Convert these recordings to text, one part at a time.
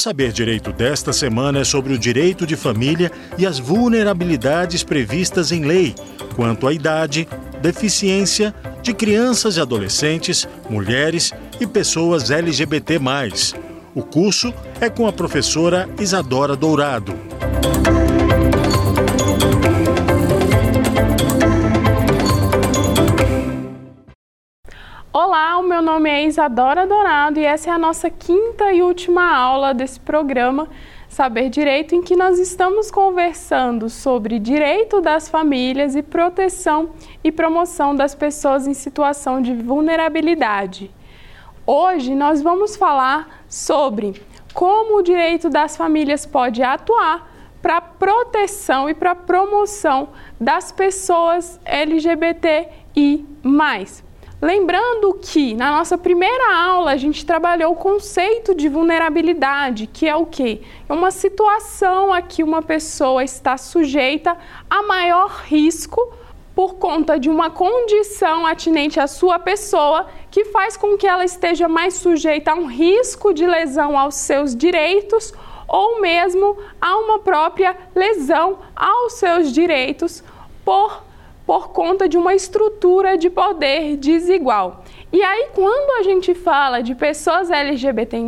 Saber Direito desta semana é sobre o direito de família e as vulnerabilidades previstas em lei quanto à idade, deficiência de crianças e adolescentes, mulheres e pessoas LGBT. O curso é com a professora Isadora Dourado. Olá, o meu nome é Isadora Dourado e essa é a nossa quinta e última aula desse programa Saber Direito, em que nós estamos conversando sobre direito das famílias e proteção e promoção das pessoas em situação de vulnerabilidade. Hoje nós vamos falar sobre como o direito das famílias pode atuar para proteção e para promoção das pessoas LGBTI. Lembrando que na nossa primeira aula a gente trabalhou o conceito de vulnerabilidade, que é o quê? É uma situação a que uma pessoa está sujeita a maior risco por conta de uma condição atinente à sua pessoa que faz com que ela esteja mais sujeita a um risco de lesão aos seus direitos ou mesmo a uma própria lesão aos seus direitos por por conta de uma estrutura de poder desigual. E aí, quando a gente fala de pessoas LGBT,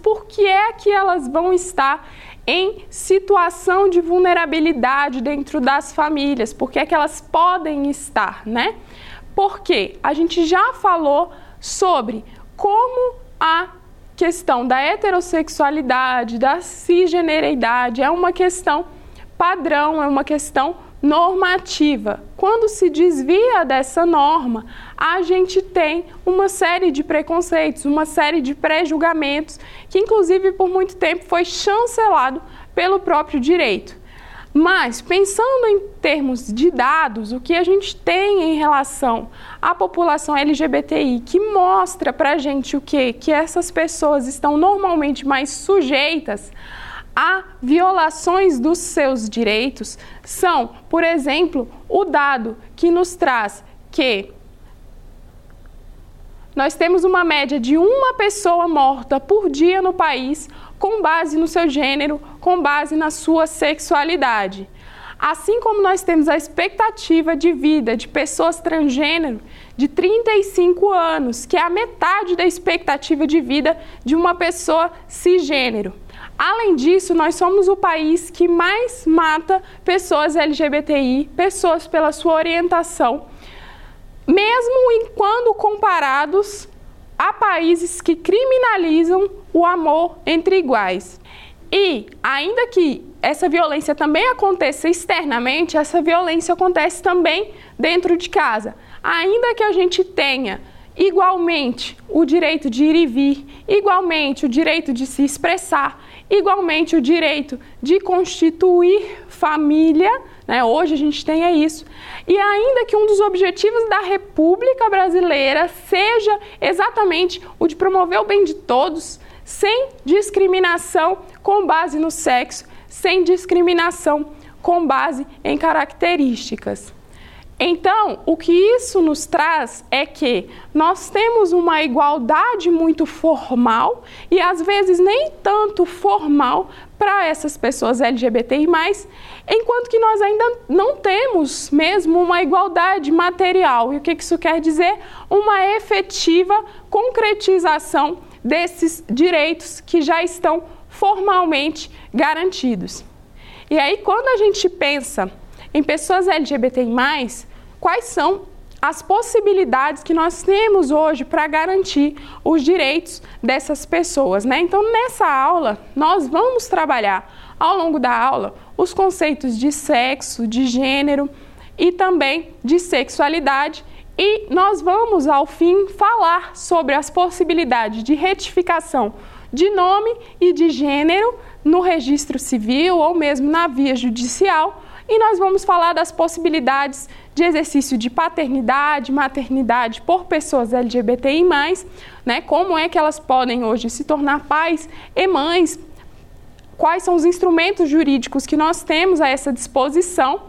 por que é que elas vão estar em situação de vulnerabilidade dentro das famílias? Por que é que elas podem estar, né? Porque a gente já falou sobre como a questão da heterossexualidade, da cisgeneridade é uma questão padrão, é uma questão normativa. Quando se desvia dessa norma, a gente tem uma série de preconceitos, uma série de pré-julgamentos, que inclusive por muito tempo foi chancelado pelo próprio direito. Mas, pensando em termos de dados, o que a gente tem em relação à população LGBTI que mostra para gente o que? Que essas pessoas estão normalmente mais sujeitas a violações dos seus direitos são, por exemplo, o dado que nos traz que nós temos uma média de uma pessoa morta por dia no país com base no seu gênero, com base na sua sexualidade. Assim como nós temos a expectativa de vida de pessoas transgênero de 35 anos, que é a metade da expectativa de vida de uma pessoa cisgênero. Além disso, nós somos o país que mais mata pessoas LGBTI, pessoas pela sua orientação, mesmo em quando comparados a países que criminalizam o amor entre iguais. E, ainda que essa violência também aconteça externamente, essa violência acontece também dentro de casa. Ainda que a gente tenha igualmente o direito de ir e vir, igualmente o direito de se expressar, igualmente o direito de constituir família, né? hoje a gente tem é isso, e ainda que um dos objetivos da República Brasileira seja exatamente o de promover o bem de todos, sem discriminação com base no sexo, sem discriminação com base em características. Então, o que isso nos traz é que nós temos uma igualdade muito formal e às vezes nem tanto formal para essas pessoas LGBTI, enquanto que nós ainda não temos mesmo uma igualdade material. E o que isso quer dizer? Uma efetiva concretização desses direitos que já estão formalmente garantidos. E aí, quando a gente pensa em pessoas LGBTI, quais são as possibilidades que nós temos hoje para garantir os direitos dessas pessoas. Né? Então, nessa aula, nós vamos trabalhar ao longo da aula os conceitos de sexo, de gênero e também de sexualidade. E nós vamos, ao fim, falar sobre as possibilidades de retificação de nome e de gênero no registro civil ou mesmo na via judicial. E nós vamos falar das possibilidades de exercício de paternidade, maternidade por pessoas LGBTI+, né? Como é que elas podem hoje se tornar pais e mães? Quais são os instrumentos jurídicos que nós temos a essa disposição?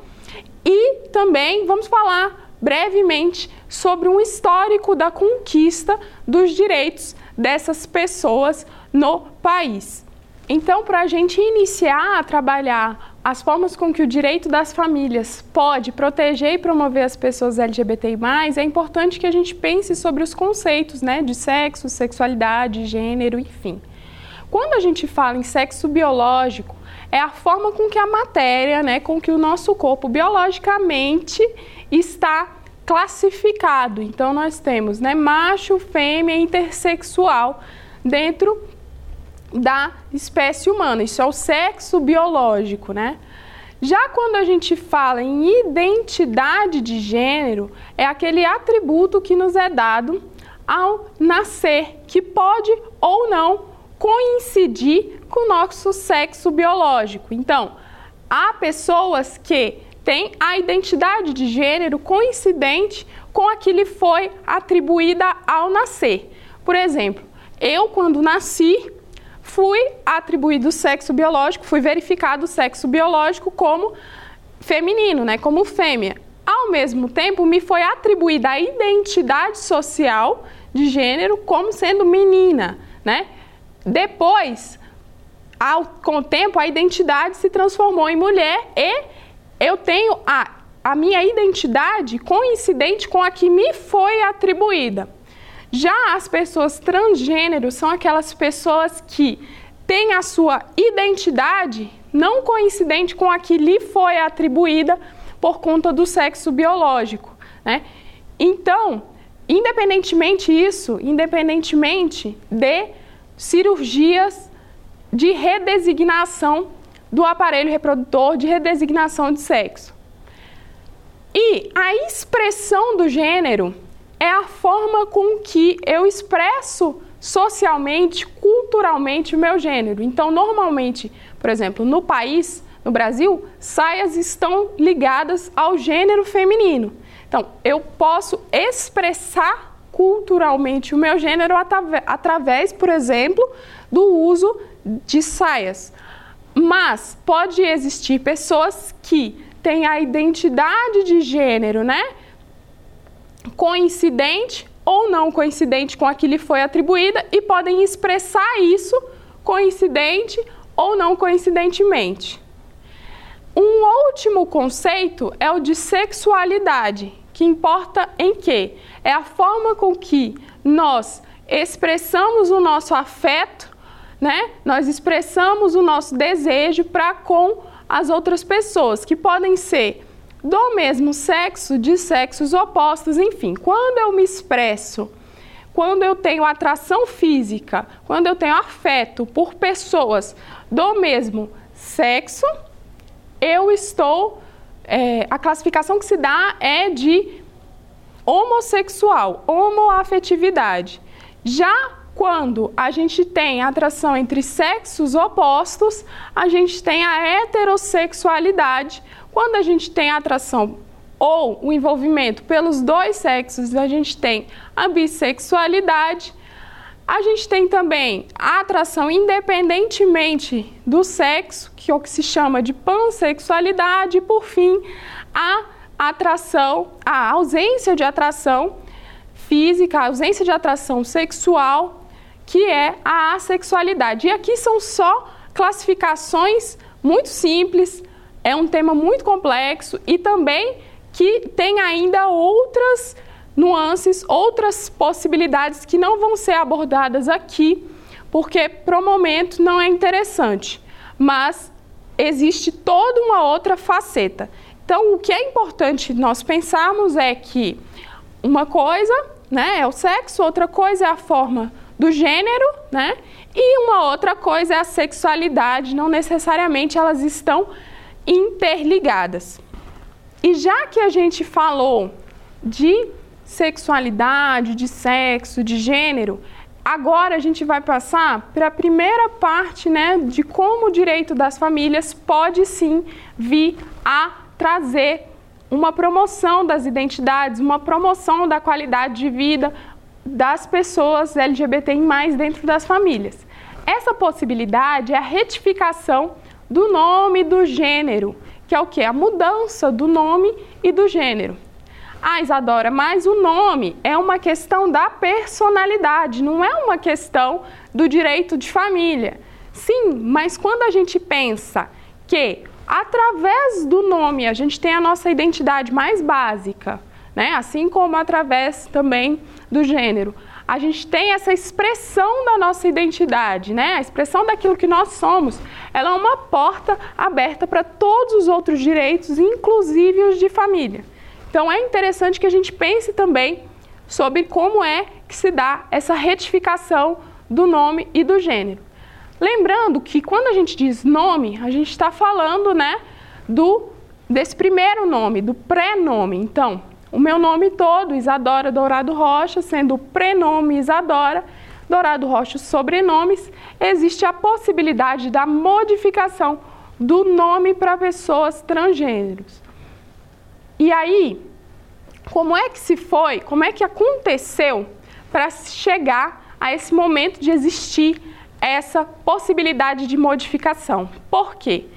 E também vamos falar brevemente sobre um histórico da conquista dos direitos dessas pessoas no país. Então, para a gente iniciar a trabalhar as formas com que o direito das famílias pode proteger e promover as pessoas LGBTI+, é importante que a gente pense sobre os conceitos né, de sexo, sexualidade, gênero, enfim. Quando a gente fala em sexo biológico, é a forma com que a matéria, né, com que o nosso corpo biologicamente está classificado. Então, nós temos né, macho, fêmea, intersexual dentro da espécie humana. Isso é o sexo biológico, né? Já quando a gente fala em identidade de gênero, é aquele atributo que nos é dado ao nascer, que pode ou não coincidir com o nosso sexo biológico. Então, há pessoas que têm a identidade de gênero coincidente com a que lhe foi atribuída ao nascer. Por exemplo, eu, quando nasci, fui atribuído sexo biológico, fui verificado o sexo biológico como feminino, né, como fêmea. Ao mesmo tempo, me foi atribuída a identidade social de gênero como sendo menina, né? Depois, ao, com o tempo, a identidade se transformou em mulher e eu tenho a, a minha identidade coincidente com a que me foi atribuída. Já as pessoas transgêneros são aquelas pessoas que têm a sua identidade não coincidente com a que lhe foi atribuída por conta do sexo biológico. Né? Então, independentemente isso, independentemente de cirurgias de redesignação do aparelho reprodutor, de redesignação de sexo. E a expressão do gênero é a forma com que eu expresso socialmente, culturalmente o meu gênero. Então, normalmente, por exemplo, no país, no Brasil, saias estão ligadas ao gênero feminino. Então, eu posso expressar culturalmente o meu gênero através, por exemplo, do uso de saias. Mas pode existir pessoas que têm a identidade de gênero, né? Coincidente ou não coincidente com a que lhe foi atribuída e podem expressar isso coincidente ou não coincidentemente. Um último conceito é o de sexualidade, que importa em que é a forma com que nós expressamos o nosso afeto, né? Nós expressamos o nosso desejo para com as outras pessoas, que podem ser do mesmo sexo, de sexos opostos, enfim. Quando eu me expresso, quando eu tenho atração física, quando eu tenho afeto por pessoas do mesmo sexo, eu estou. É, a classificação que se dá é de homossexual, homoafetividade. Já quando a gente tem atração entre sexos opostos, a gente tem a heterossexualidade, quando a gente tem atração ou o envolvimento pelos dois sexos, a gente tem a bissexualidade. A gente tem também a atração independentemente do sexo, que é o que se chama de pansexualidade, e por fim, a atração, a ausência de atração física, a ausência de atração sexual, que é a assexualidade. E aqui são só classificações muito simples, é um tema muito complexo e também que tem ainda outras nuances, outras possibilidades que não vão ser abordadas aqui, porque para o momento não é interessante, mas existe toda uma outra faceta. Então, o que é importante nós pensarmos é que uma coisa né, é o sexo, outra coisa é a forma do gênero, né? E uma outra coisa é a sexualidade, não necessariamente elas estão interligadas. E já que a gente falou de sexualidade, de sexo, de gênero, agora a gente vai passar para a primeira parte né, de como o direito das famílias pode sim vir a trazer uma promoção das identidades, uma promoção da qualidade de vida das pessoas LGBTI mais dentro das famílias. Essa possibilidade é a retificação do nome e do gênero, que é o que? A mudança do nome e do gênero. Ah, Isadora, mas o nome é uma questão da personalidade, não é uma questão do direito de família. Sim, mas quando a gente pensa que através do nome a gente tem a nossa identidade mais básica, né? assim como através também do gênero, a gente tem essa expressão da nossa identidade, né? A expressão daquilo que nós somos. Ela é uma porta aberta para todos os outros direitos, inclusive os de família. Então é interessante que a gente pense também sobre como é que se dá essa retificação do nome e do gênero. Lembrando que quando a gente diz nome, a gente está falando, né, do desse primeiro nome, do pré-nome. Então, o meu nome todo, Isadora Dourado Rocha, sendo o prenome Isadora, Dourado Rocha sobrenomes, existe a possibilidade da modificação do nome para pessoas transgêneros. E aí, como é que se foi, como é que aconteceu para chegar a esse momento de existir essa possibilidade de modificação? Por quê?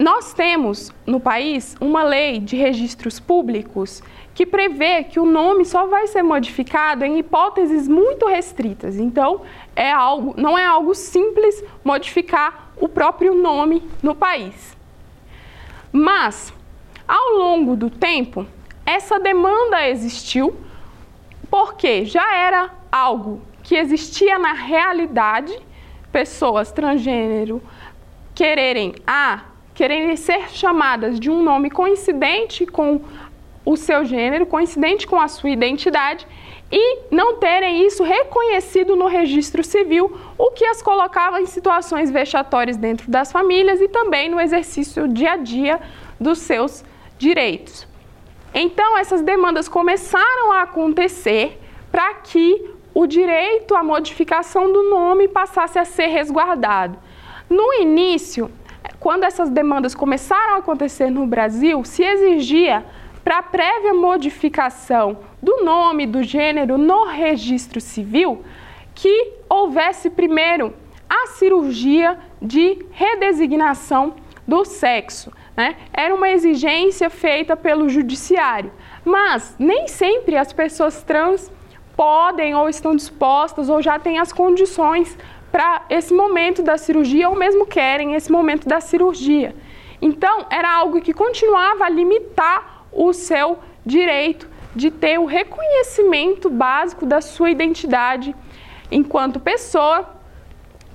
Nós temos no país uma lei de registros públicos que prevê que o nome só vai ser modificado em hipóteses muito restritas. Então, é algo, não é algo simples modificar o próprio nome no país. Mas, ao longo do tempo, essa demanda existiu porque já era algo que existia na realidade, pessoas transgênero quererem a quererem ser chamadas de um nome coincidente com o seu gênero, coincidente com a sua identidade e não terem isso reconhecido no registro civil, o que as colocava em situações vexatórias dentro das famílias e também no exercício dia a dia dos seus direitos. Então, essas demandas começaram a acontecer para que o direito à modificação do nome passasse a ser resguardado. No início, quando essas demandas começaram a acontecer no Brasil, se exigia para prévia modificação do nome, do gênero no registro civil, que houvesse primeiro a cirurgia de redesignação do sexo. Né? Era uma exigência feita pelo judiciário, mas nem sempre as pessoas trans podem ou estão dispostas ou já têm as condições para esse momento da cirurgia ou mesmo querem esse momento da cirurgia. Então, era algo que continuava a limitar o seu direito de ter o reconhecimento básico da sua identidade enquanto pessoa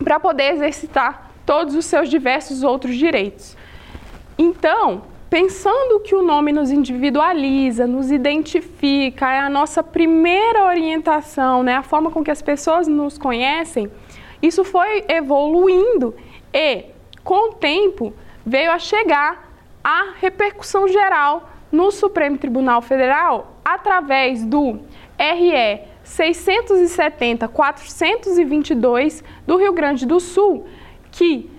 para poder exercitar todos os seus diversos outros direitos. Então, pensando que o nome nos individualiza, nos identifica, é a nossa primeira orientação, né, a forma com que as pessoas nos conhecem, isso foi evoluindo e, com o tempo, veio a chegar a repercussão geral no Supremo Tribunal Federal através do RE 670-422 do Rio Grande do Sul, que,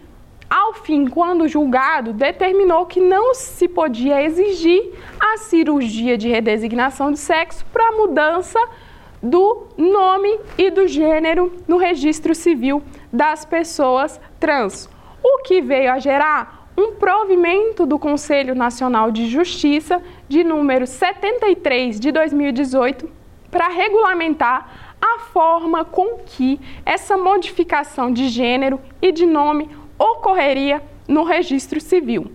ao fim, quando julgado, determinou que não se podia exigir a cirurgia de redesignação de sexo para mudança do nome e do gênero no registro civil das pessoas trans, o que veio a gerar um provimento do Conselho Nacional de Justiça de número 73 de 2018 para regulamentar a forma com que essa modificação de gênero e de nome ocorreria no registro civil.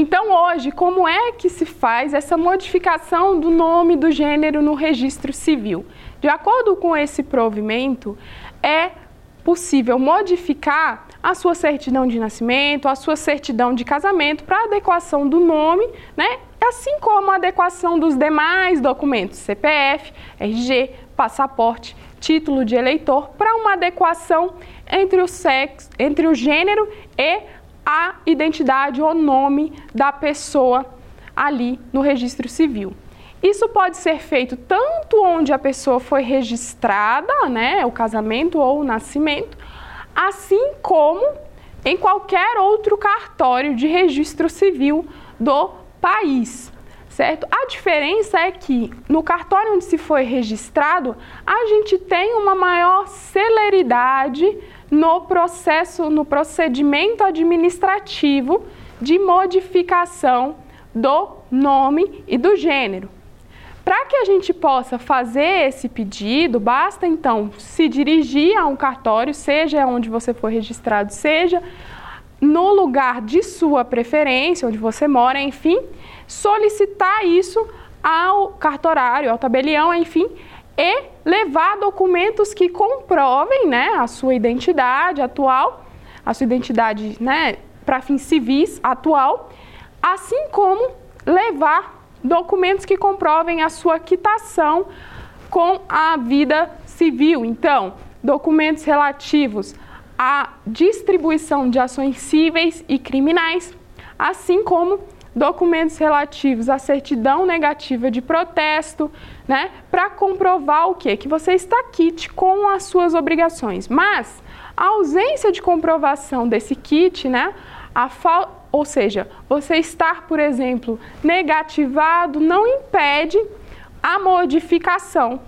Então, hoje, como é que se faz essa modificação do nome do gênero no registro civil? De acordo com esse provimento, é possível modificar a sua certidão de nascimento, a sua certidão de casamento para adequação do nome, né? Assim como a adequação dos demais documentos, CPF, RG, passaporte, título de eleitor, para uma adequação entre o sexo, entre o gênero e a identidade ou nome da pessoa ali no registro civil. Isso pode ser feito tanto onde a pessoa foi registrada, né, o casamento ou o nascimento, assim como em qualquer outro cartório de registro civil do país. Certo? A diferença é que no cartório onde se foi registrado, a gente tem uma maior celeridade no processo, no procedimento administrativo de modificação do nome e do gênero. Para que a gente possa fazer esse pedido, basta então se dirigir a um cartório, seja onde você for registrado, seja no lugar de sua preferência, onde você mora, enfim, solicitar isso ao cartorário, ao tabelião, enfim, e levar documentos que comprovem né, a sua identidade atual, a sua identidade né, para fins civis atual, assim como levar documentos que comprovem a sua quitação com a vida civil. Então, documentos relativos à distribuição de ações cíveis e criminais, assim como documentos relativos à certidão negativa de protesto, né, para comprovar o quê? Que você está kit com as suas obrigações. Mas a ausência de comprovação desse kit, né, a falta ou seja, você estar, por exemplo, negativado não impede a modificação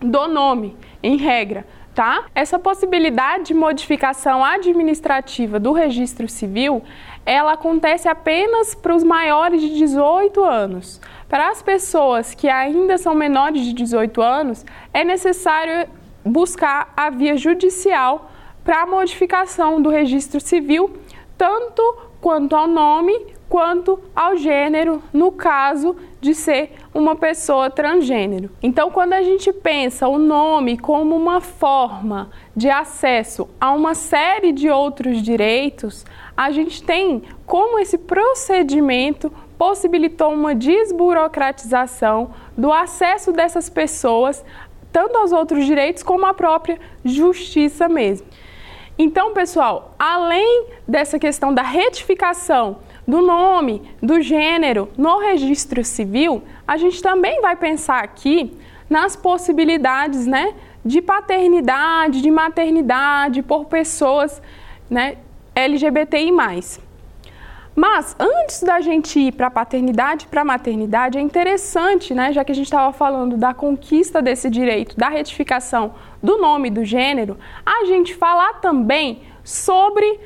do nome, em regra, tá? Essa possibilidade de modificação administrativa do registro civil, ela acontece apenas para os maiores de 18 anos. Para as pessoas que ainda são menores de 18 anos, é necessário buscar a via judicial para a modificação do registro civil, tanto quanto ao nome quanto ao gênero, no caso de ser uma pessoa transgênero. Então, quando a gente pensa o nome como uma forma de acesso a uma série de outros direitos, a gente tem como esse procedimento possibilitou uma desburocratização do acesso dessas pessoas tanto aos outros direitos como à própria justiça mesmo. Então, pessoal, além dessa questão da retificação do nome, do gênero no registro civil, a gente também vai pensar aqui nas possibilidades né, de paternidade, de maternidade por pessoas né, LGBTI. Mas antes da gente ir para a paternidade, para a maternidade, é interessante, né, já que a gente estava falando da conquista desse direito, da retificação do nome do gênero, a gente falar também sobre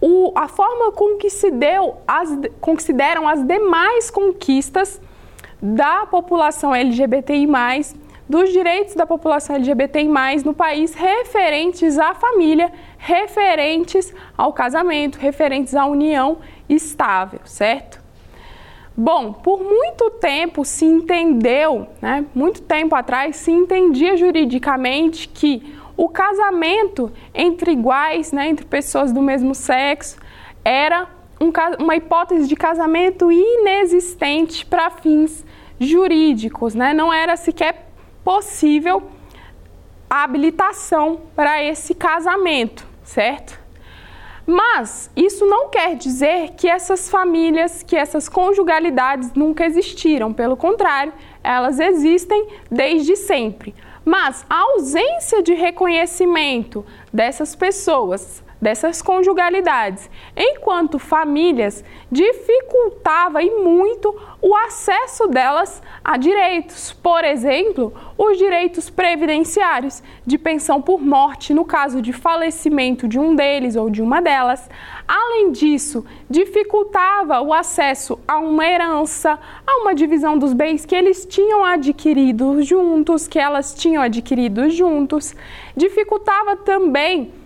o, a forma com que se deu as, com que se deram as demais conquistas da população LGBTI+, dos direitos da população LGBTI+, no país referentes à família, referentes ao casamento, referentes à união estável, certo? Bom, por muito tempo se entendeu, né, muito tempo atrás se entendia juridicamente que o casamento entre iguais, né, entre pessoas do mesmo sexo, era um, uma hipótese de casamento inexistente para fins jurídicos, né? não era sequer possível a habilitação para esse casamento, certo? Mas isso não quer dizer que essas famílias, que essas conjugalidades nunca existiram. Pelo contrário, elas existem desde sempre. Mas a ausência de reconhecimento dessas pessoas dessas conjugalidades, enquanto famílias dificultava e muito o acesso delas a direitos, por exemplo, os direitos previdenciários de pensão por morte no caso de falecimento de um deles ou de uma delas. Além disso, dificultava o acesso a uma herança, a uma divisão dos bens que eles tinham adquirido juntos, que elas tinham adquirido juntos. Dificultava também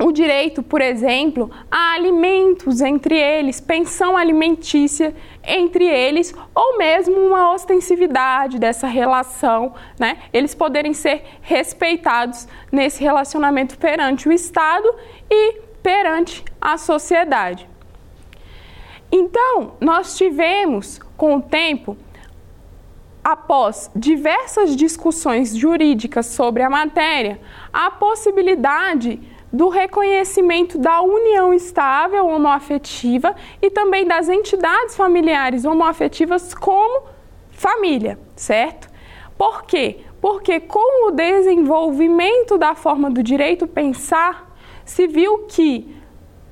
o direito, por exemplo, a alimentos entre eles, pensão alimentícia entre eles, ou mesmo uma ostensividade dessa relação, né? Eles poderem ser respeitados nesse relacionamento perante o Estado e perante a sociedade. Então, nós tivemos com o tempo após diversas discussões jurídicas sobre a matéria, a possibilidade do reconhecimento da união estável homoafetiva e também das entidades familiares homoafetivas como família, certo? Por quê? Porque com o desenvolvimento da forma do direito pensar, se viu que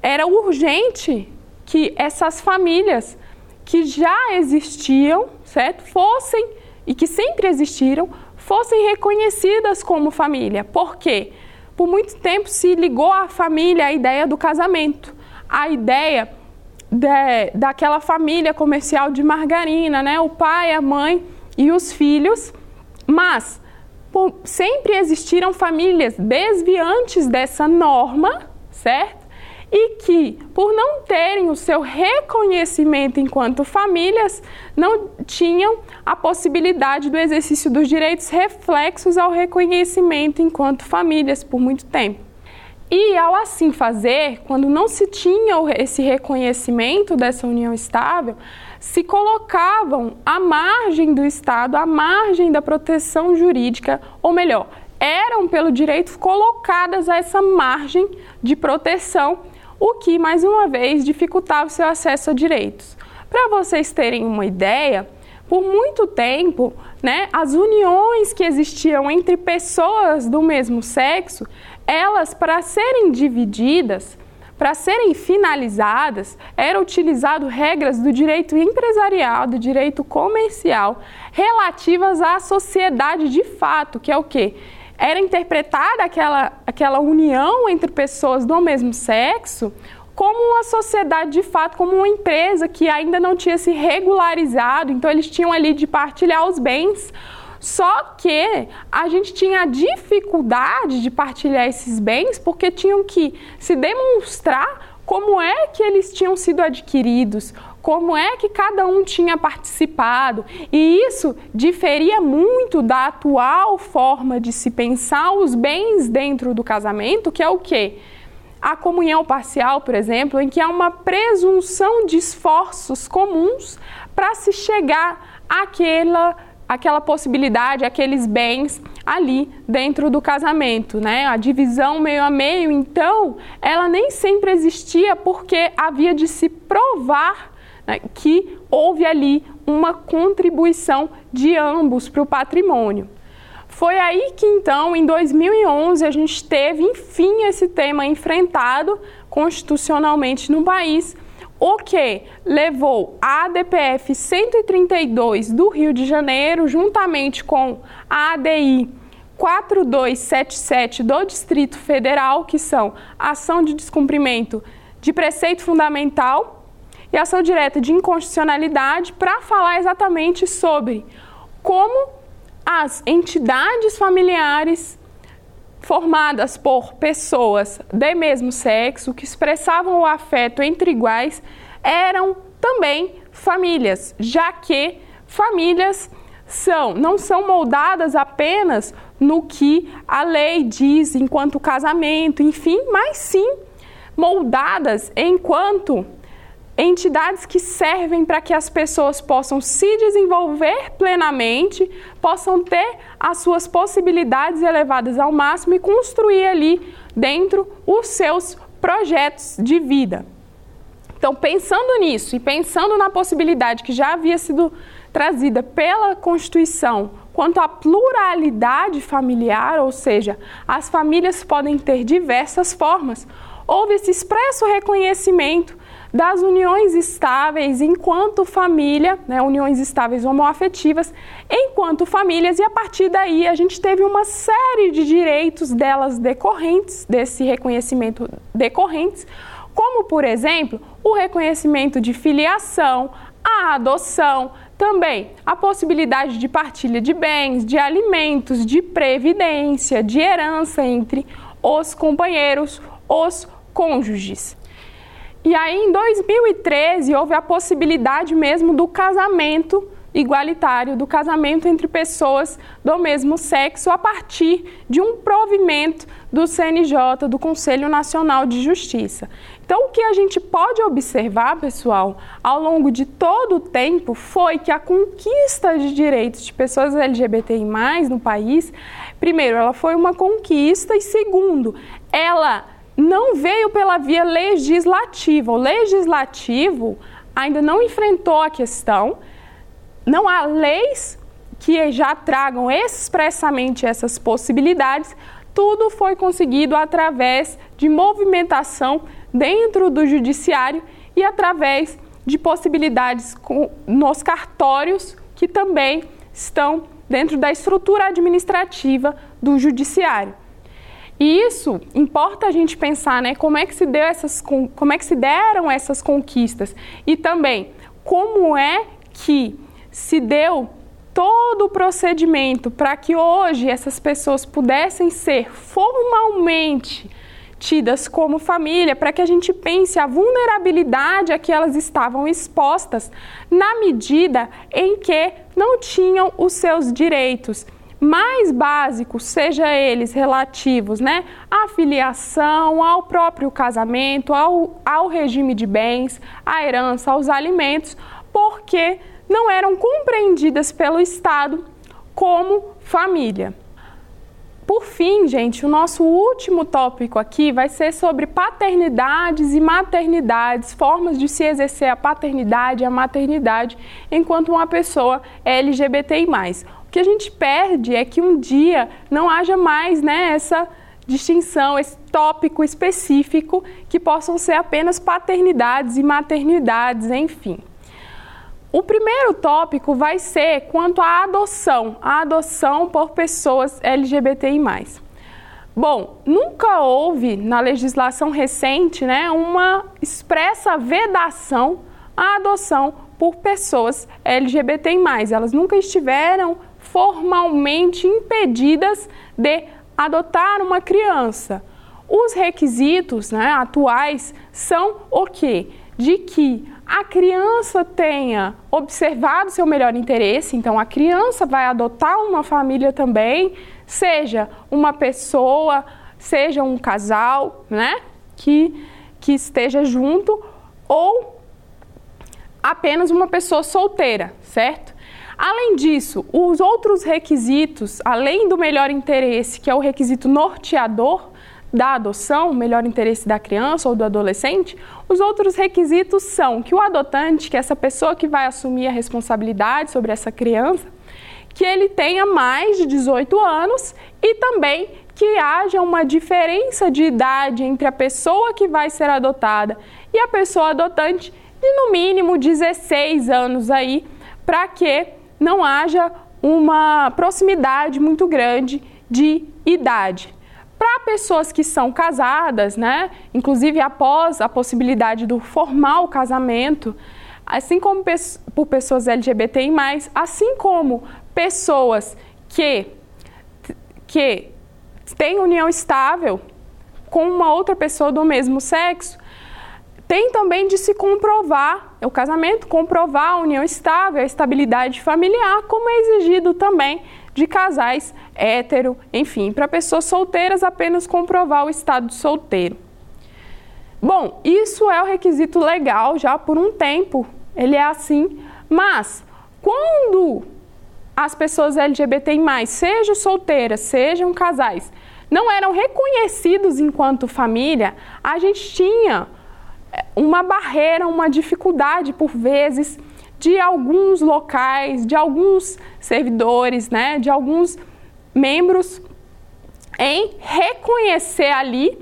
era urgente que essas famílias que já existiam, certo? Fossem e que sempre existiram, fossem reconhecidas como família. Por quê? Por muito tempo se ligou à família a ideia do casamento, a ideia de, daquela família comercial de margarina, né? O pai, a mãe e os filhos, mas sempre existiram famílias desviantes dessa norma, certo? E que, por não terem o seu reconhecimento enquanto famílias, não tinham a possibilidade do exercício dos direitos reflexos ao reconhecimento enquanto famílias por muito tempo. E ao assim fazer, quando não se tinha esse reconhecimento dessa união estável, se colocavam à margem do Estado, à margem da proteção jurídica, ou melhor, eram pelo direito colocadas a essa margem de proteção, o que mais uma vez dificultava o seu acesso a direitos. Para vocês terem uma ideia, por muito tempo, né, as uniões que existiam entre pessoas do mesmo sexo elas, para serem divididas, para serem finalizadas, eram utilizadas regras do direito empresarial, do direito comercial, relativas à sociedade de fato, que é o quê? Era interpretada aquela, aquela união entre pessoas do mesmo sexo como uma sociedade de fato, como uma empresa que ainda não tinha se regularizado, então eles tinham ali de partilhar os bens. Só que a gente tinha dificuldade de partilhar esses bens porque tinham que se demonstrar como é que eles tinham sido adquiridos, como é que cada um tinha participado. E isso diferia muito da atual forma de se pensar os bens dentro do casamento, que é o quê? A comunhão parcial, por exemplo, em que há uma presunção de esforços comuns para se chegar àquela aquela possibilidade, aqueles bens ali dentro do casamento, né? A divisão meio a meio, então, ela nem sempre existia porque havia de se provar né, que houve ali uma contribuição de ambos para o patrimônio. Foi aí que então, em 2011, a gente teve, enfim, esse tema enfrentado constitucionalmente no país o que levou a ADPF 132 do Rio de Janeiro, juntamente com a ADI 4277 do Distrito Federal, que são ação de descumprimento de preceito fundamental e ação direta de inconstitucionalidade, para falar exatamente sobre como as entidades familiares formadas por pessoas de mesmo sexo que expressavam o afeto entre iguais eram também famílias, já que famílias são não são moldadas apenas no que a lei diz enquanto casamento, enfim, mas sim moldadas enquanto entidades que servem para que as pessoas possam se desenvolver plenamente, possam ter as suas possibilidades elevadas ao máximo e construir ali dentro os seus projetos de vida. Então, pensando nisso e pensando na possibilidade que já havia sido trazida pela Constituição quanto à pluralidade familiar, ou seja, as famílias podem ter diversas formas, houve esse expresso reconhecimento das uniões estáveis enquanto família, né, uniões estáveis homoafetivas, enquanto famílias, e a partir daí a gente teve uma série de direitos delas decorrentes, desse reconhecimento decorrentes, como, por exemplo, o reconhecimento de filiação, a adoção, também a possibilidade de partilha de bens, de alimentos, de previdência, de herança entre os companheiros, os cônjuges. E aí, em 2013, houve a possibilidade mesmo do casamento igualitário, do casamento entre pessoas do mesmo sexo, a partir de um provimento do CNJ, do Conselho Nacional de Justiça. Então, o que a gente pode observar, pessoal, ao longo de todo o tempo, foi que a conquista de direitos de pessoas LGBTI no país, primeiro, ela foi uma conquista, e segundo, ela não veio pela via legislativa. O legislativo ainda não enfrentou a questão, não há leis que já tragam expressamente essas possibilidades, tudo foi conseguido através de movimentação dentro do judiciário e através de possibilidades nos cartórios que também estão dentro da estrutura administrativa do judiciário. E isso importa a gente pensar, né, como é que se deu essas como é que se deram essas conquistas. E também como é que se deu todo o procedimento para que hoje essas pessoas pudessem ser formalmente tidas como família, para que a gente pense a vulnerabilidade a que elas estavam expostas na medida em que não tinham os seus direitos mais básicos, seja eles relativos né, à filiação, ao próprio casamento, ao, ao regime de bens, à herança, aos alimentos, porque não eram compreendidas pelo Estado como família. Por fim, gente, o nosso último tópico aqui vai ser sobre paternidades e maternidades, formas de se exercer a paternidade e a maternidade enquanto uma pessoa é LGBTI. Que a gente perde é que um dia não haja mais né, essa distinção, esse tópico específico que possam ser apenas paternidades e maternidades, enfim. O primeiro tópico vai ser quanto à adoção, a adoção por pessoas LGBTI+. Bom, nunca houve na legislação recente né, uma expressa vedação à adoção por pessoas LGBTI+. Elas nunca estiveram formalmente impedidas de adotar uma criança. Os requisitos né, atuais são o quê? De que a criança tenha observado seu melhor interesse, então a criança vai adotar uma família também, seja uma pessoa, seja um casal, né, que, que esteja junto, ou apenas uma pessoa solteira, certo? Além disso, os outros requisitos, além do melhor interesse, que é o requisito norteador, da adoção, melhor interesse da criança ou do adolescente, os outros requisitos são que o adotante, que é essa pessoa que vai assumir a responsabilidade sobre essa criança, que ele tenha mais de 18 anos e também que haja uma diferença de idade entre a pessoa que vai ser adotada e a pessoa adotante de no mínimo 16 anos aí, para que não haja uma proximidade muito grande de idade. Para pessoas que são casadas, né, inclusive após a possibilidade do formal casamento, assim como por pessoas LGBTI+, assim como pessoas que, que têm união estável com uma outra pessoa do mesmo sexo, tem também de se comprovar o casamento, comprovar a união estável, a estabilidade familiar, como é exigido também de casais hétero, enfim, para pessoas solteiras apenas comprovar o estado solteiro. Bom, isso é o requisito legal já por um tempo, ele é assim, mas quando as pessoas LGBTI+, sejam solteiras, sejam casais, não eram reconhecidos enquanto família, a gente tinha uma barreira, uma dificuldade por vezes de alguns locais, de alguns servidores, né, de alguns membros em reconhecer ali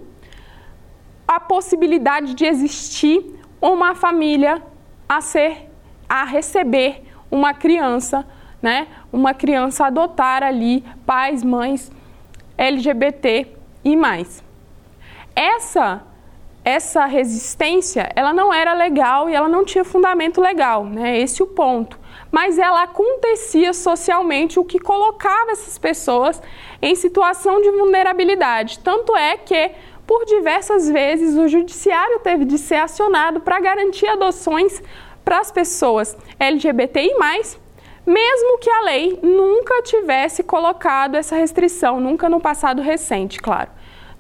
a possibilidade de existir uma família a ser a receber uma criança, né? Uma criança adotar ali pais, mães LGBT e mais. Essa essa resistência, ela não era legal e ela não tinha fundamento legal, né? Esse é o ponto. Mas ela acontecia socialmente, o que colocava essas pessoas em situação de vulnerabilidade. Tanto é que, por diversas vezes, o judiciário teve de ser acionado para garantir adoções para as pessoas LGBTI, mesmo que a lei nunca tivesse colocado essa restrição, nunca no passado recente, claro,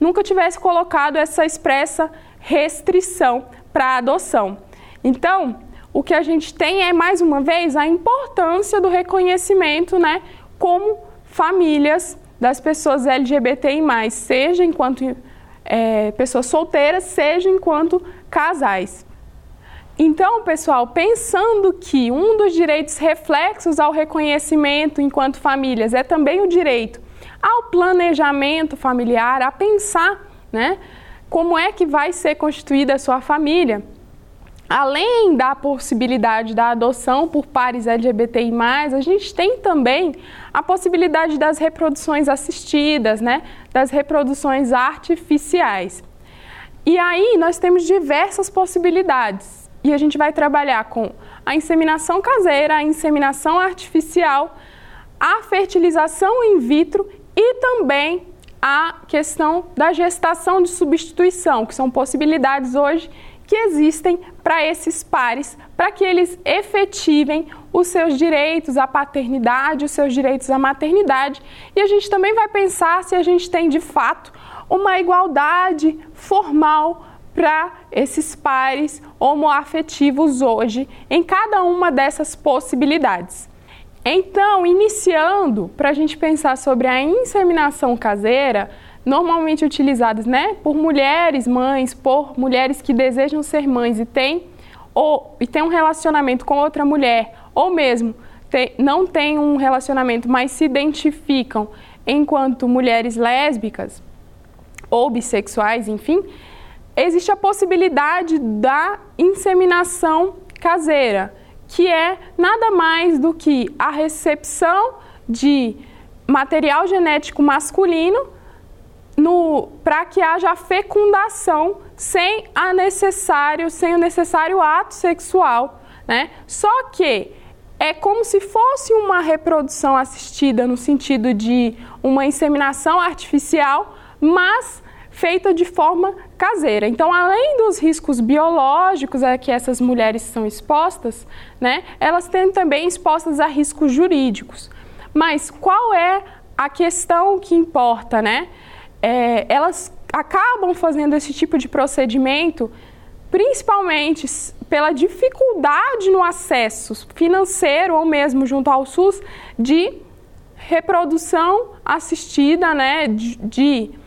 nunca tivesse colocado essa expressa restrição para adoção. Então, o que a gente tem é, mais uma vez, a importância do reconhecimento né, como famílias das pessoas LGBTI, seja enquanto é, pessoas solteiras, seja enquanto casais. Então, pessoal, pensando que um dos direitos reflexos ao reconhecimento enquanto famílias é também o direito ao planejamento familiar, a pensar, né? Como é que vai ser constituída a sua família. Além da possibilidade da adoção por pares LGBTI+, a gente tem também a possibilidade das reproduções assistidas, né? das reproduções artificiais. E aí nós temos diversas possibilidades. E a gente vai trabalhar com a inseminação caseira, a inseminação artificial, a fertilização in vitro e também a questão da gestação de substituição, que são possibilidades hoje que existem para esses pares, para que eles efetivem os seus direitos à paternidade, os seus direitos à maternidade. E a gente também vai pensar se a gente tem de fato uma igualdade formal para esses pares homoafetivos hoje em cada uma dessas possibilidades. Então, iniciando, para a gente pensar sobre a inseminação caseira, normalmente utilizadas né, por mulheres mães, por mulheres que desejam ser mães e têm, ou, e têm um relacionamento com outra mulher, ou mesmo tem, não têm um relacionamento, mas se identificam enquanto mulheres lésbicas ou bissexuais, enfim, existe a possibilidade da inseminação caseira que é nada mais do que a recepção de material genético masculino para que haja fecundação sem a necessário, sem o necessário ato sexual, né? Só que é como se fosse uma reprodução assistida no sentido de uma inseminação artificial, mas feita de forma caseira. Então, além dos riscos biológicos a que essas mulheres são expostas, né, elas têm também expostas a riscos jurídicos. Mas qual é a questão que importa, né? É, elas acabam fazendo esse tipo de procedimento principalmente pela dificuldade no acesso financeiro ou mesmo junto ao SUS de reprodução assistida, né, de, de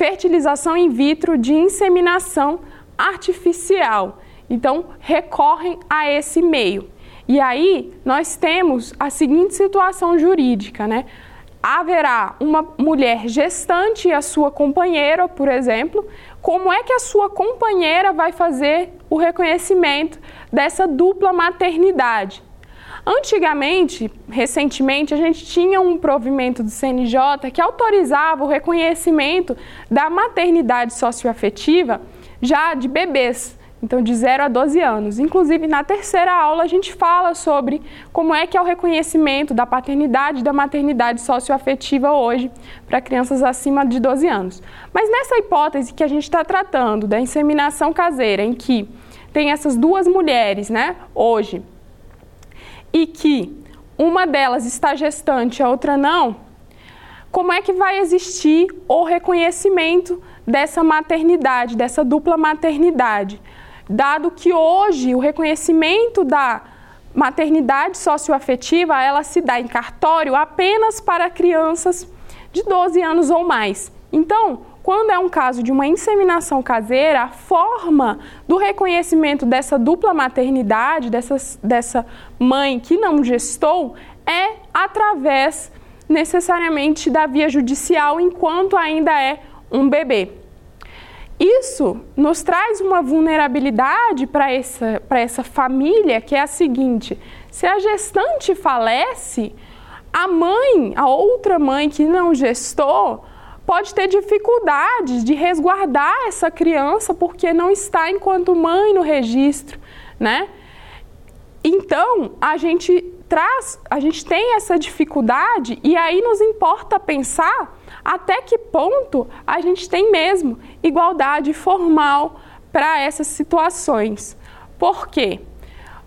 fertilização in vitro de inseminação artificial. Então, recorrem a esse meio. E aí, nós temos a seguinte situação jurídica, né? Haverá uma mulher gestante e a sua companheira, por exemplo, como é que a sua companheira vai fazer o reconhecimento dessa dupla maternidade? Antigamente, recentemente, a gente tinha um provimento do CNJ que autorizava o reconhecimento da maternidade socioafetiva já de bebês, então de 0 a 12 anos. Inclusive, na terceira aula, a gente fala sobre como é que é o reconhecimento da paternidade e da maternidade socioafetiva hoje para crianças acima de 12 anos. Mas nessa hipótese que a gente está tratando da inseminação caseira, em que tem essas duas mulheres, né, hoje, e que uma delas está gestante, a outra não, como é que vai existir o reconhecimento dessa maternidade, dessa dupla maternidade? Dado que hoje o reconhecimento da maternidade socioafetiva, ela se dá em cartório apenas para crianças de 12 anos ou mais. Então, quando é um caso de uma inseminação caseira, a forma do reconhecimento dessa dupla maternidade, dessa, dessa mãe que não gestou, é através necessariamente da via judicial, enquanto ainda é um bebê. Isso nos traz uma vulnerabilidade para essa, essa família, que é a seguinte: se a gestante falece, a mãe, a outra mãe que não gestou, pode ter dificuldades de resguardar essa criança porque não está enquanto mãe no registro, né? Então, a gente traz, a gente tem essa dificuldade e aí nos importa pensar até que ponto a gente tem mesmo igualdade formal para essas situações. Por quê?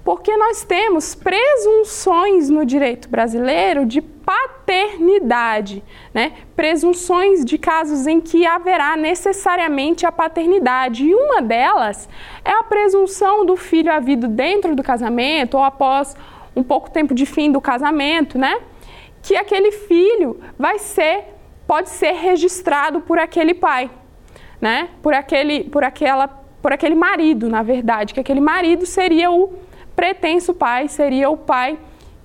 Porque nós temos presunções no direito brasileiro de paternidade, né? presunções de casos em que haverá necessariamente a paternidade. E uma delas é a presunção do filho havido dentro do casamento ou após um pouco tempo de fim do casamento, né? Que aquele filho vai ser, pode ser registrado por aquele pai, né? Por aquele, por aquela, por aquele marido, na verdade, que aquele marido seria o pretenso pai, seria o pai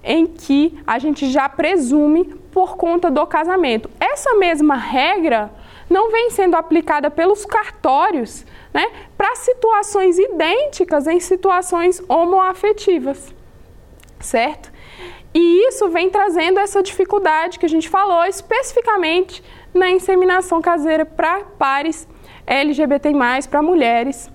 em que a gente já presume por conta do casamento. Essa mesma regra não vem sendo aplicada pelos cartórios né, para situações idênticas em situações homoafetivas, certo? E isso vem trazendo essa dificuldade que a gente falou especificamente na inseminação caseira para pares LGBT+, para mulheres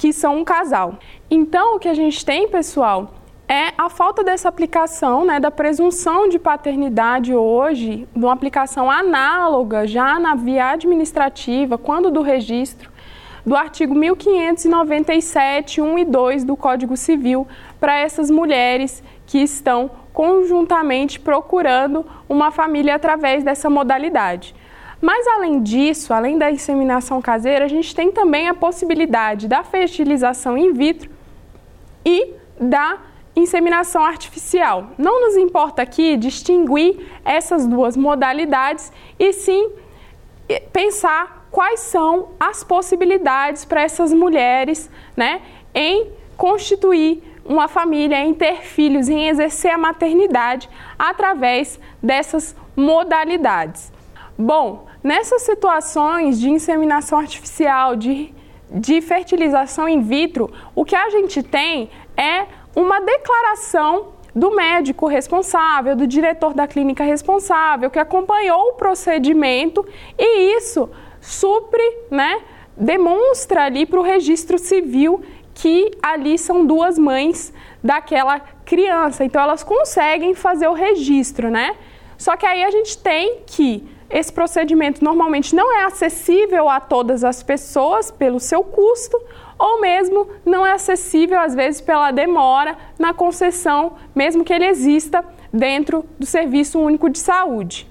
que são um casal. Então, o que a gente tem, pessoal, é a falta dessa aplicação, né, da presunção de paternidade hoje, de uma aplicação análoga já na via administrativa, quando do registro, do artigo 1597, 1 e 2 do Código Civil, para essas mulheres que estão conjuntamente procurando uma família através dessa modalidade. Mas além disso, além da inseminação caseira, a gente tem também a possibilidade da fertilização in vitro e da inseminação artificial. Não nos importa aqui distinguir essas duas modalidades e sim pensar quais são as possibilidades para essas mulheres né, em constituir uma família, em ter filhos, em exercer a maternidade através dessas modalidades. Bom, nessas situações de inseminação artificial, de, de fertilização in vitro, o que a gente tem é uma declaração do médico responsável, do diretor da clínica responsável, que acompanhou o procedimento e isso supre, né, demonstra ali para o registro civil que ali são duas mães daquela criança. Então elas conseguem fazer o registro, né? Só que aí a gente tem que esse procedimento normalmente não é acessível a todas as pessoas pelo seu custo, ou mesmo não é acessível, às vezes, pela demora na concessão, mesmo que ele exista dentro do Serviço Único de Saúde.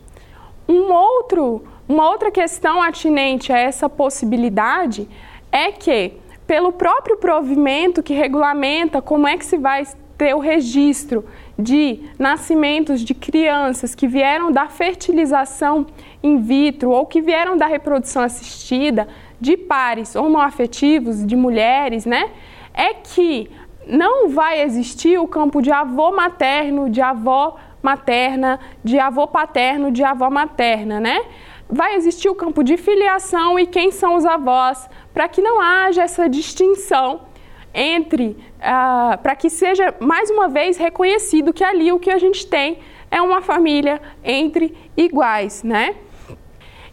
Um outro, uma outra questão atinente a essa possibilidade é que, pelo próprio provimento que regulamenta como é que se vai ter o registro de nascimentos de crianças que vieram da fertilização in vitro ou que vieram da reprodução assistida, de pares homoafetivos, de mulheres, né? É que não vai existir o campo de avô materno, de avó materna, de avô paterno, de avó materna, né? Vai existir o campo de filiação e quem são os avós, para que não haja essa distinção entre, uh, para que seja mais uma vez reconhecido que ali o que a gente tem é uma família entre iguais, né?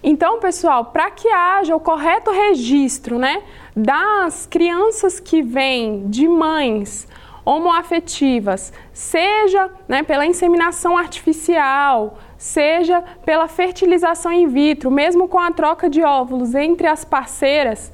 Então, pessoal, para que haja o correto registro, né, das crianças que vêm de mães homoafetivas, seja né, pela inseminação artificial, seja pela fertilização in vitro, mesmo com a troca de óvulos entre as parceiras,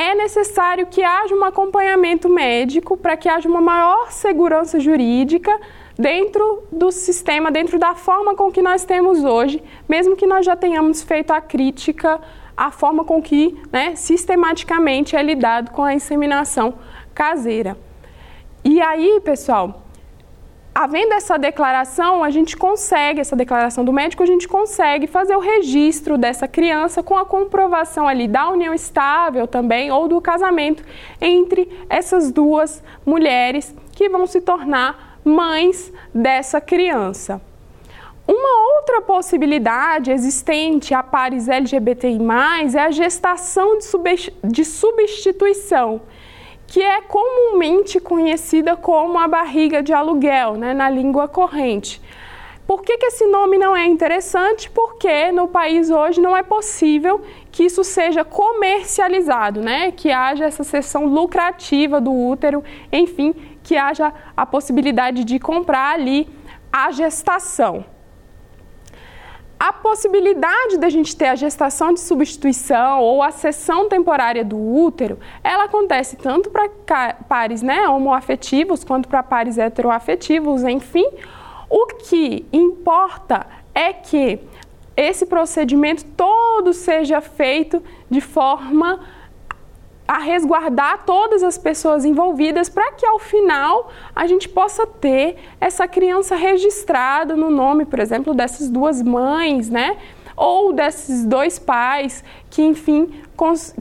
é necessário que haja um acompanhamento médico para que haja uma maior segurança jurídica dentro do sistema, dentro da forma com que nós temos hoje, mesmo que nós já tenhamos feito a crítica à forma com que né, sistematicamente é lidado com a inseminação caseira. E aí, pessoal, havendo essa declaração, a gente consegue, essa declaração do médico, a gente consegue fazer o registro dessa criança com a comprovação ali da união estável também ou do casamento entre essas duas mulheres que vão se tornar mães dessa criança. Uma outra possibilidade existente a pares LGBTI+, é a gestação de substituição, que é comumente conhecida como a barriga de aluguel, né, na língua corrente. Por que, que esse nome não é interessante? Porque no país hoje não é possível que isso seja comercializado, né? que haja essa seção lucrativa do útero, enfim, que haja a possibilidade de comprar ali a gestação. A possibilidade da gente ter a gestação de substituição ou a cessão temporária do útero, ela acontece tanto para pares né, homoafetivos quanto para pares heteroafetivos, enfim. O que importa é que esse procedimento todo seja feito de forma a resguardar todas as pessoas envolvidas para que ao final a gente possa ter essa criança registrada no nome, por exemplo, dessas duas mães, né? Ou desses dois pais que, enfim,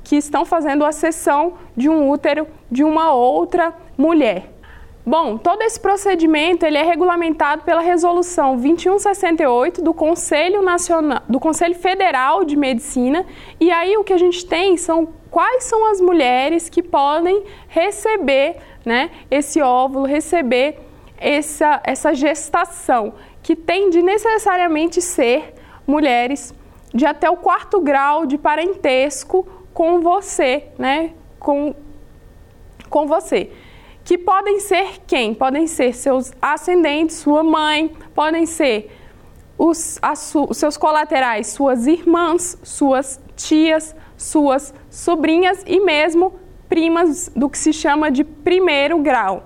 que estão fazendo a cessão de um útero de uma outra mulher. Bom, todo esse procedimento ele é regulamentado pela resolução 2168 do Conselho Nacional, do Conselho Federal de Medicina, e aí o que a gente tem são quais são as mulheres que podem receber, né, esse óvulo, receber essa essa gestação, que tem de necessariamente ser mulheres de até o quarto grau de parentesco com você, né, com com você que podem ser quem? Podem ser seus ascendentes, sua mãe, podem ser os, seus colaterais, suas irmãs, suas tias, suas sobrinhas e mesmo primas do que se chama de primeiro grau.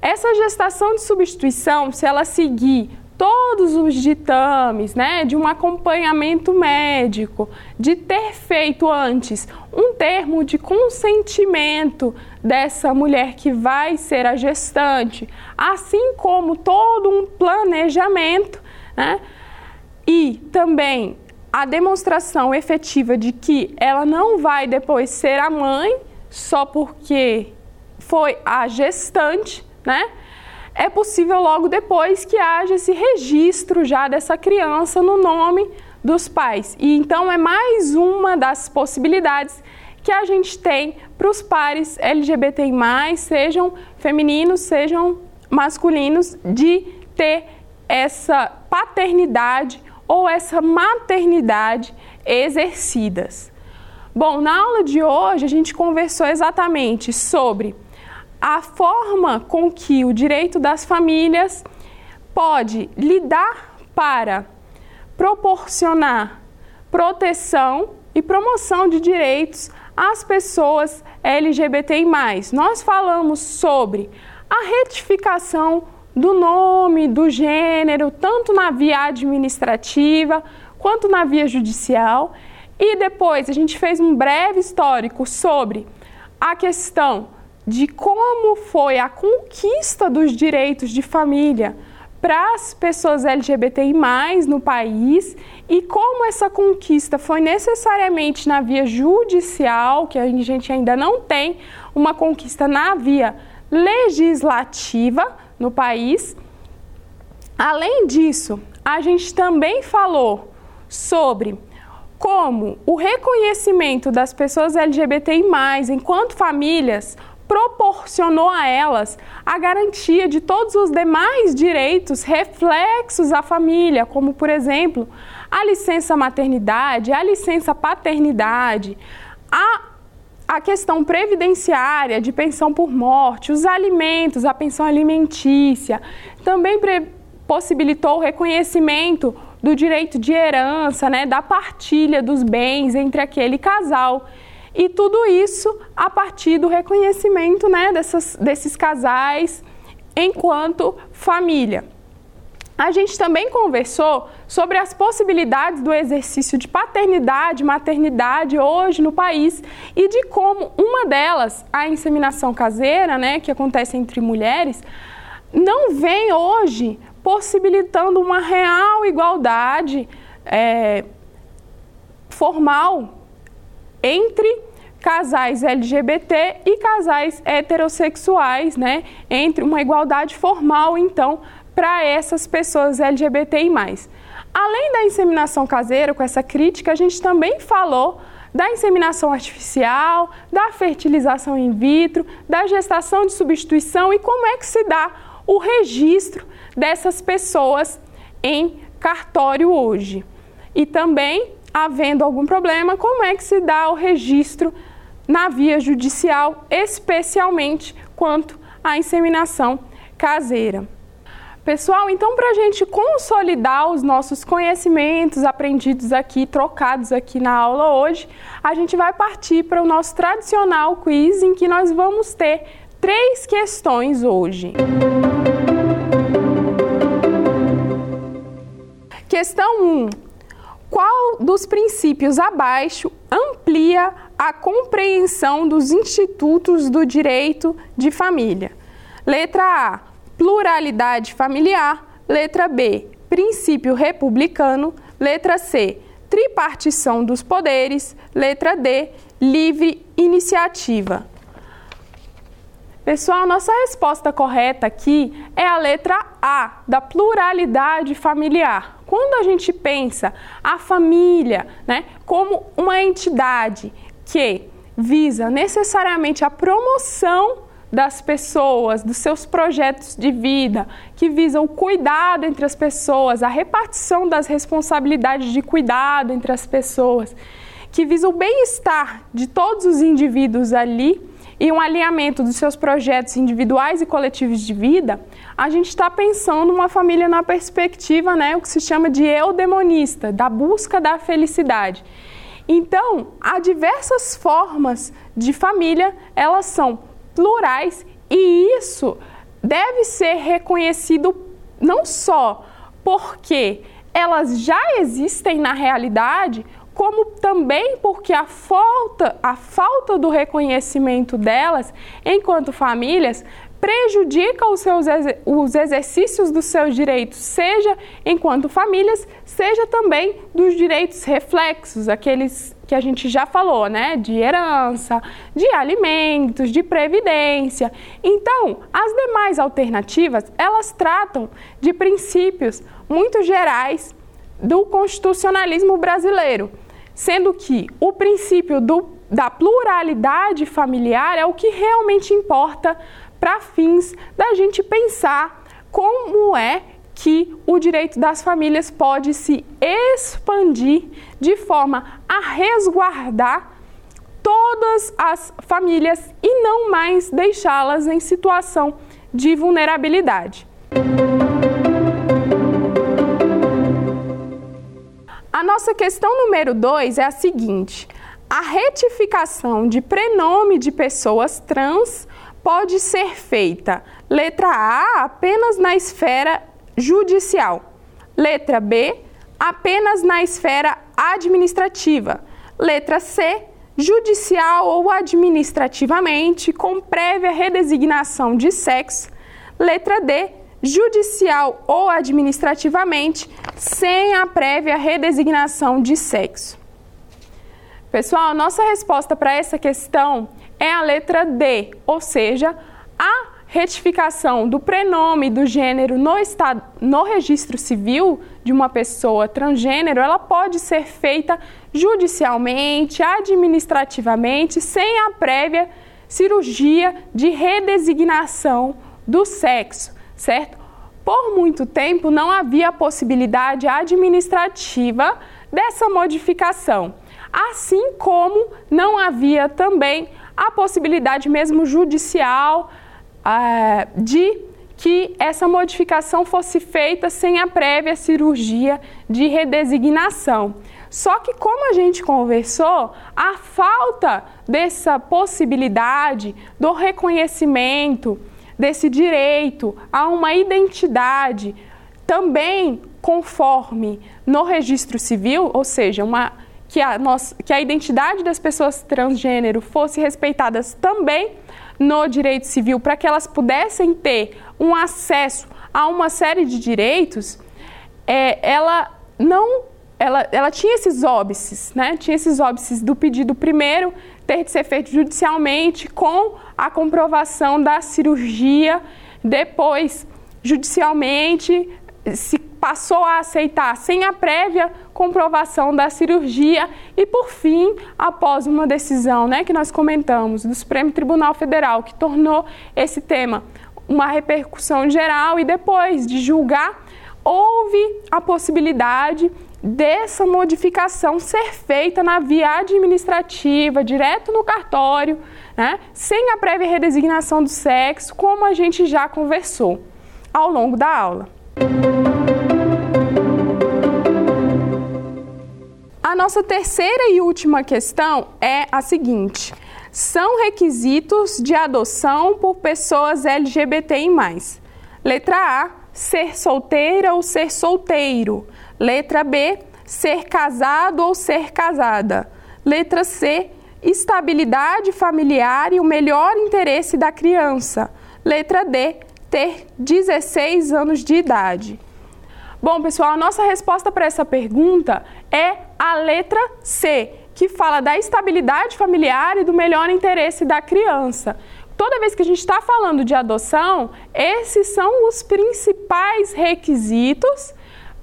Essa gestação de substituição, se ela seguir todos os ditames, né, de um acompanhamento médico, de ter feito antes um termo de consentimento dessa mulher que vai ser a gestante, assim como todo um planejamento, né, e também a demonstração efetiva de que ela não vai depois ser a mãe só porque foi a gestante, né? É possível logo depois que haja esse registro já dessa criança no nome dos pais. E então é mais uma das possibilidades que a gente tem para os pares LGBTI+, sejam femininos, sejam masculinos, de ter essa paternidade ou essa maternidade exercidas. Bom, na aula de hoje a gente conversou exatamente sobre a forma com que o direito das famílias pode lidar para proporcionar proteção e promoção de direitos às pessoas LGBTI+. Nós falamos sobre a retificação do nome, do gênero, tanto na via administrativa quanto na via judicial. E depois a gente fez um breve histórico sobre a questão de como foi a conquista dos direitos de família para as pessoas LGBTI no país e como essa conquista foi necessariamente na via judicial, que a gente ainda não tem uma conquista na via legislativa, no país. Além disso, a gente também falou sobre como o reconhecimento das pessoas LGBTI, enquanto famílias, proporcionou a elas a garantia de todos os demais direitos reflexos à família, como, por exemplo, a licença maternidade, a licença paternidade, a a questão previdenciária de pensão por morte, os alimentos, a pensão alimentícia, também possibilitou o reconhecimento do direito de herança, né, da partilha dos bens entre aquele casal. E tudo isso a partir do reconhecimento né, dessas, desses casais enquanto família. A gente também conversou sobre as possibilidades do exercício de paternidade, maternidade hoje no país e de como uma delas, a inseminação caseira, né, que acontece entre mulheres, não vem hoje possibilitando uma real igualdade é, formal entre casais LGBT e casais heterossexuais, né? Entre uma igualdade formal, então, para essas pessoas LGBTI. Além da inseminação caseira, com essa crítica, a gente também falou da inseminação artificial, da fertilização in vitro, da gestação de substituição e como é que se dá o registro dessas pessoas em cartório hoje. E também, havendo algum problema, como é que se dá o registro na via judicial, especialmente quanto à inseminação caseira. Pessoal, então para a gente consolidar os nossos conhecimentos aprendidos aqui, trocados aqui na aula hoje, a gente vai partir para o nosso tradicional quiz em que nós vamos ter três questões hoje. Questão 1. Um, qual dos princípios abaixo amplia a compreensão dos institutos do direito de família? Letra A pluralidade familiar. Letra B, princípio republicano. Letra C, tripartição dos poderes. Letra D, livre iniciativa. Pessoal, nossa resposta correta aqui é a letra A, da pluralidade familiar. Quando a gente pensa a família né, como uma entidade que visa necessariamente a promoção das pessoas, dos seus projetos de vida, que visam o cuidado entre as pessoas, a repartição das responsabilidades de cuidado entre as pessoas, que visam o bem-estar de todos os indivíduos ali. e um alinhamento dos seus projetos individuais e coletivos de vida, a gente está pensando uma família na perspectiva, né, o que se chama de eudemonista, da busca da felicidade. Então, há diversas formas de família, elas são plurais e isso deve ser reconhecido não só porque elas já existem na realidade, como também porque a falta, a falta do reconhecimento delas enquanto famílias prejudica os, seus, os exercícios dos seus direitos, seja enquanto famílias, seja também dos direitos reflexos, aqueles que a gente já falou, né? De herança, de alimentos, de previdência. Então, as demais alternativas, elas tratam de princípios muito gerais do constitucionalismo brasileiro, sendo que o princípio do, da pluralidade familiar é o que realmente importa para fins da gente pensar como é que o direito das famílias pode se expandir de forma a resguardar todas as famílias e não mais deixá-las em situação de vulnerabilidade. A nossa questão número 2 é a seguinte: a retificação de prenome de pessoas trans pode ser feita, letra A, apenas na esfera judicial. Letra B, apenas na esfera administrativa. Letra C, judicial ou administrativamente, com prévia redesignação de sexo. Letra D, judicial ou administrativamente, sem a prévia redesignação de sexo. Pessoal, nossa resposta para essa questão é a letra D, ou seja, a retificação do prenome do gênero no, estado, no registro civil de uma pessoa transgênero, ela pode ser feita judicialmente, administrativamente, sem a prévia cirurgia de redesignação do sexo, certo? Por muito tempo não havia possibilidade administrativa dessa modificação, assim como não havia também a possibilidade mesmo judicial ah, de que essa modificação fosse feita sem a prévia cirurgia de redesignação. Só que, como a gente conversou, a falta dessa possibilidade do reconhecimento desse direito a uma identidade também conforme no registro civil, ou seja, uma, que, a nossa, que a identidade das pessoas transgênero fosse respeitada também no direito civil para que elas pudessem ter um acesso a uma série de direitos, é, ela não ela, ela tinha esses óbices, né? Tinha esses óbices do pedido primeiro ter de ser feito judicialmente com a comprovação da cirurgia, depois judicialmente se passou a aceitar sem a prévia comprovação da cirurgia e, por fim, após uma decisão né, que nós comentamos do Supremo Tribunal Federal, que tornou esse tema uma repercussão geral e depois de julgar, houve a possibilidade dessa modificação ser feita na via administrativa, direto no cartório, né, sem a prévia redesignação do sexo, como a gente já conversou ao longo da aula. A nossa terceira e última questão é a seguinte: são requisitos de adoção por pessoas LGBTI. Letra A: ser solteira ou ser solteiro. Letra B: ser casado ou ser casada. Letra C: estabilidade familiar e o melhor interesse da criança. Letra D: ter 16 anos de idade. Bom, pessoal, a nossa resposta para essa pergunta é a letra C, que fala da estabilidade familiar e do melhor interesse da criança. Toda vez que a gente está falando de adoção, esses são os principais requisitos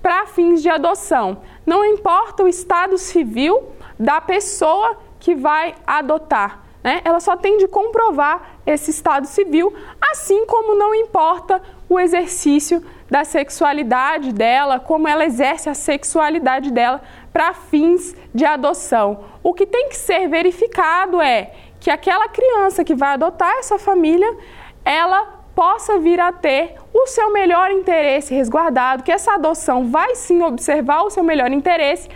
para fins de adoção. Não importa o estado civil da pessoa que vai adotar. Né? Ela só tem de comprovar esse estado civil, assim como não importa o exercício da sexualidade dela, como ela exerce a sexualidade dela para fins de adoção. O que tem que ser verificado é que aquela criança que vai adotar essa família, ela possa vir a ter o seu melhor interesse resguardado, que essa adoção vai sim observar o seu melhor interesse,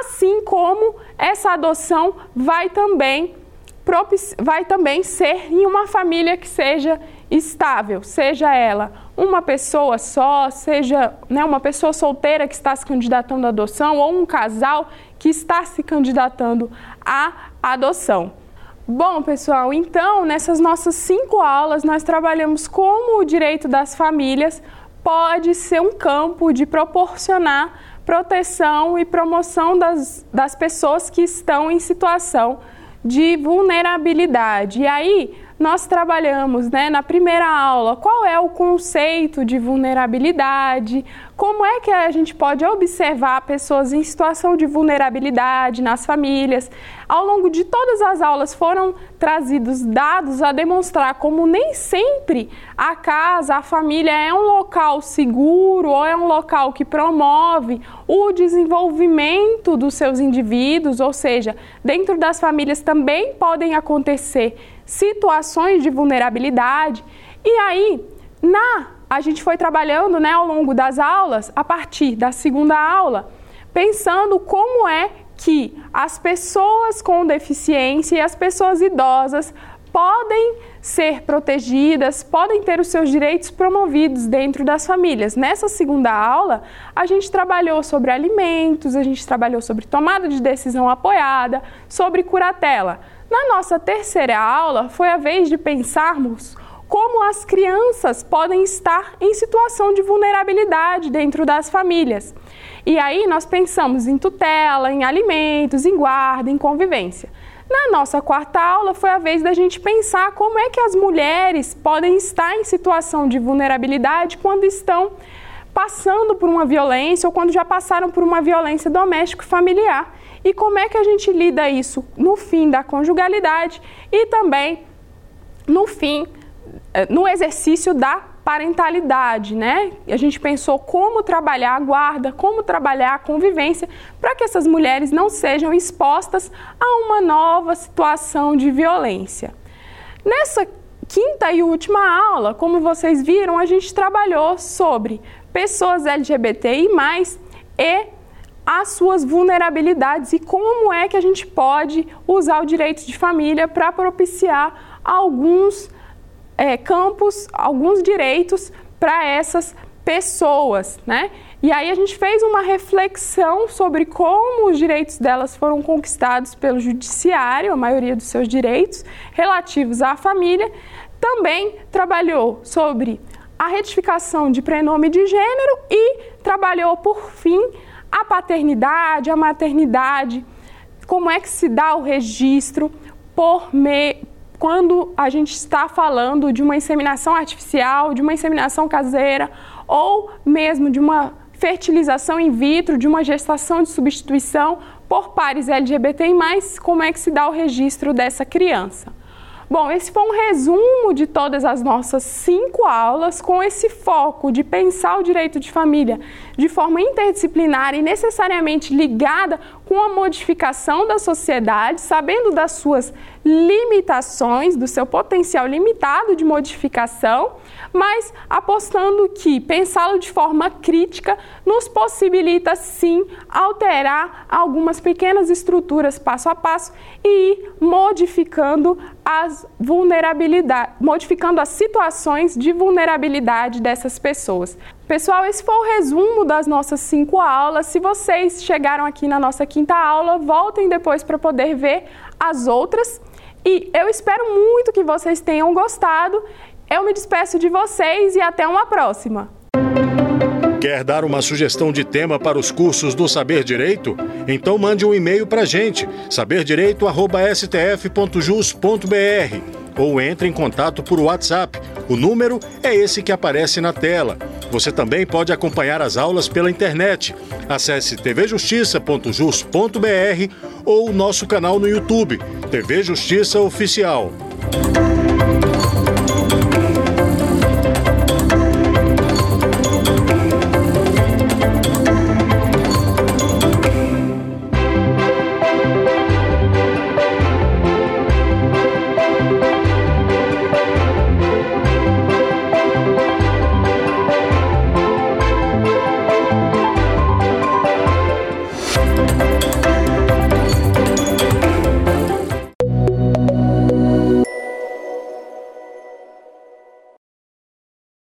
assim como essa adoção vai também vai também ser em uma família que seja estável, seja ela uma pessoa só, seja né, uma pessoa solteira que está se candidatando à adoção ou um casal que está se candidatando à adoção. Bom, pessoal, então nessas nossas cinco aulas nós trabalhamos como o direito das famílias pode ser um campo de proporcionar proteção e promoção das, das pessoas que estão em situação de vulnerabilidade. E aí, nós trabalhamos né, na primeira aula qual é o conceito de vulnerabilidade, como é que a gente pode observar pessoas em situação de vulnerabilidade nas famílias. Ao longo de todas as aulas foram trazidos dados a demonstrar como nem sempre a casa, a família é um local seguro ou é um local que promove o desenvolvimento dos seus indivíduos, ou seja, dentro das famílias também podem acontecer situações de vulnerabilidade. E aí, na a gente foi trabalhando, né, ao longo das aulas, a partir da segunda aula, pensando como é que as pessoas com deficiência e as pessoas idosas podem ser protegidas, podem ter os seus direitos promovidos dentro das famílias. Nessa segunda aula, a gente trabalhou sobre alimentos, a gente trabalhou sobre tomada de decisão apoiada, sobre curatela. Na nossa terceira aula, foi a vez de pensarmos como as crianças podem estar em situação de vulnerabilidade dentro das famílias. E aí nós pensamos em tutela, em alimentos, em guarda, em convivência. Na nossa quarta aula foi a vez da gente pensar como é que as mulheres podem estar em situação de vulnerabilidade quando estão passando por uma violência ou quando já passaram por uma violência doméstica familiar e como é que a gente lida isso no fim da conjugalidade e também no fim, eh, no exercício da parentalidade, né? A gente pensou como trabalhar a guarda, como trabalhar a convivência, para que essas mulheres não sejam expostas a uma nova situação de violência. Nessa quinta e última aula, como vocês viram, a gente trabalhou sobre pessoas LGBTI+, e as suas vulnerabilidades e como é que a gente pode usar o direito de família para propiciar alguns é, campos, alguns direitos para essas pessoas, né? E aí a gente fez uma reflexão sobre como os direitos delas foram conquistados pelo judiciário, a maioria dos seus direitos relativos à família. Também trabalhou sobre a retificação de prenome de gênero e trabalhou por fim a paternidade, a maternidade, como é que se dá o registro por me... quando a gente está falando de uma inseminação artificial, de uma inseminação caseira ou mesmo de uma fertilização in vitro, de uma gestação de substituição por pares LGBTI+, como é que se dá o registro dessa criança. Bom, esse foi um resumo de todas as nossas cinco aulas com esse foco de pensar o direito de família de forma interdisciplinar e necessariamente ligada com a modificação da sociedade, sabendo das suas limitações, do seu potencial limitado de modificação, mas apostando que pensá-lo de forma crítica nos possibilita sim alterar algumas pequenas estruturas passo a passo e ir modificando as vulnerabilidades, modificando as situações de vulnerabilidade dessas pessoas. Pessoal, esse foi o resumo das nossas cinco aulas. Se vocês chegaram aqui na nossa quinta aula, voltem depois para poder ver as outras. E eu espero muito que vocês tenham gostado. Eu me despeço de vocês e até uma próxima. Quer dar uma sugestão de tema para os cursos do Saber Direito? Então mande um e-mail para a gente, saberdireito.stf.jus.br ou entre em contato por WhatsApp. O número é esse que aparece na tela. Você também pode acompanhar as aulas pela internet. Acesse tvjustiça.jus.br ou nosso canal no YouTube, TV Justiça Oficial.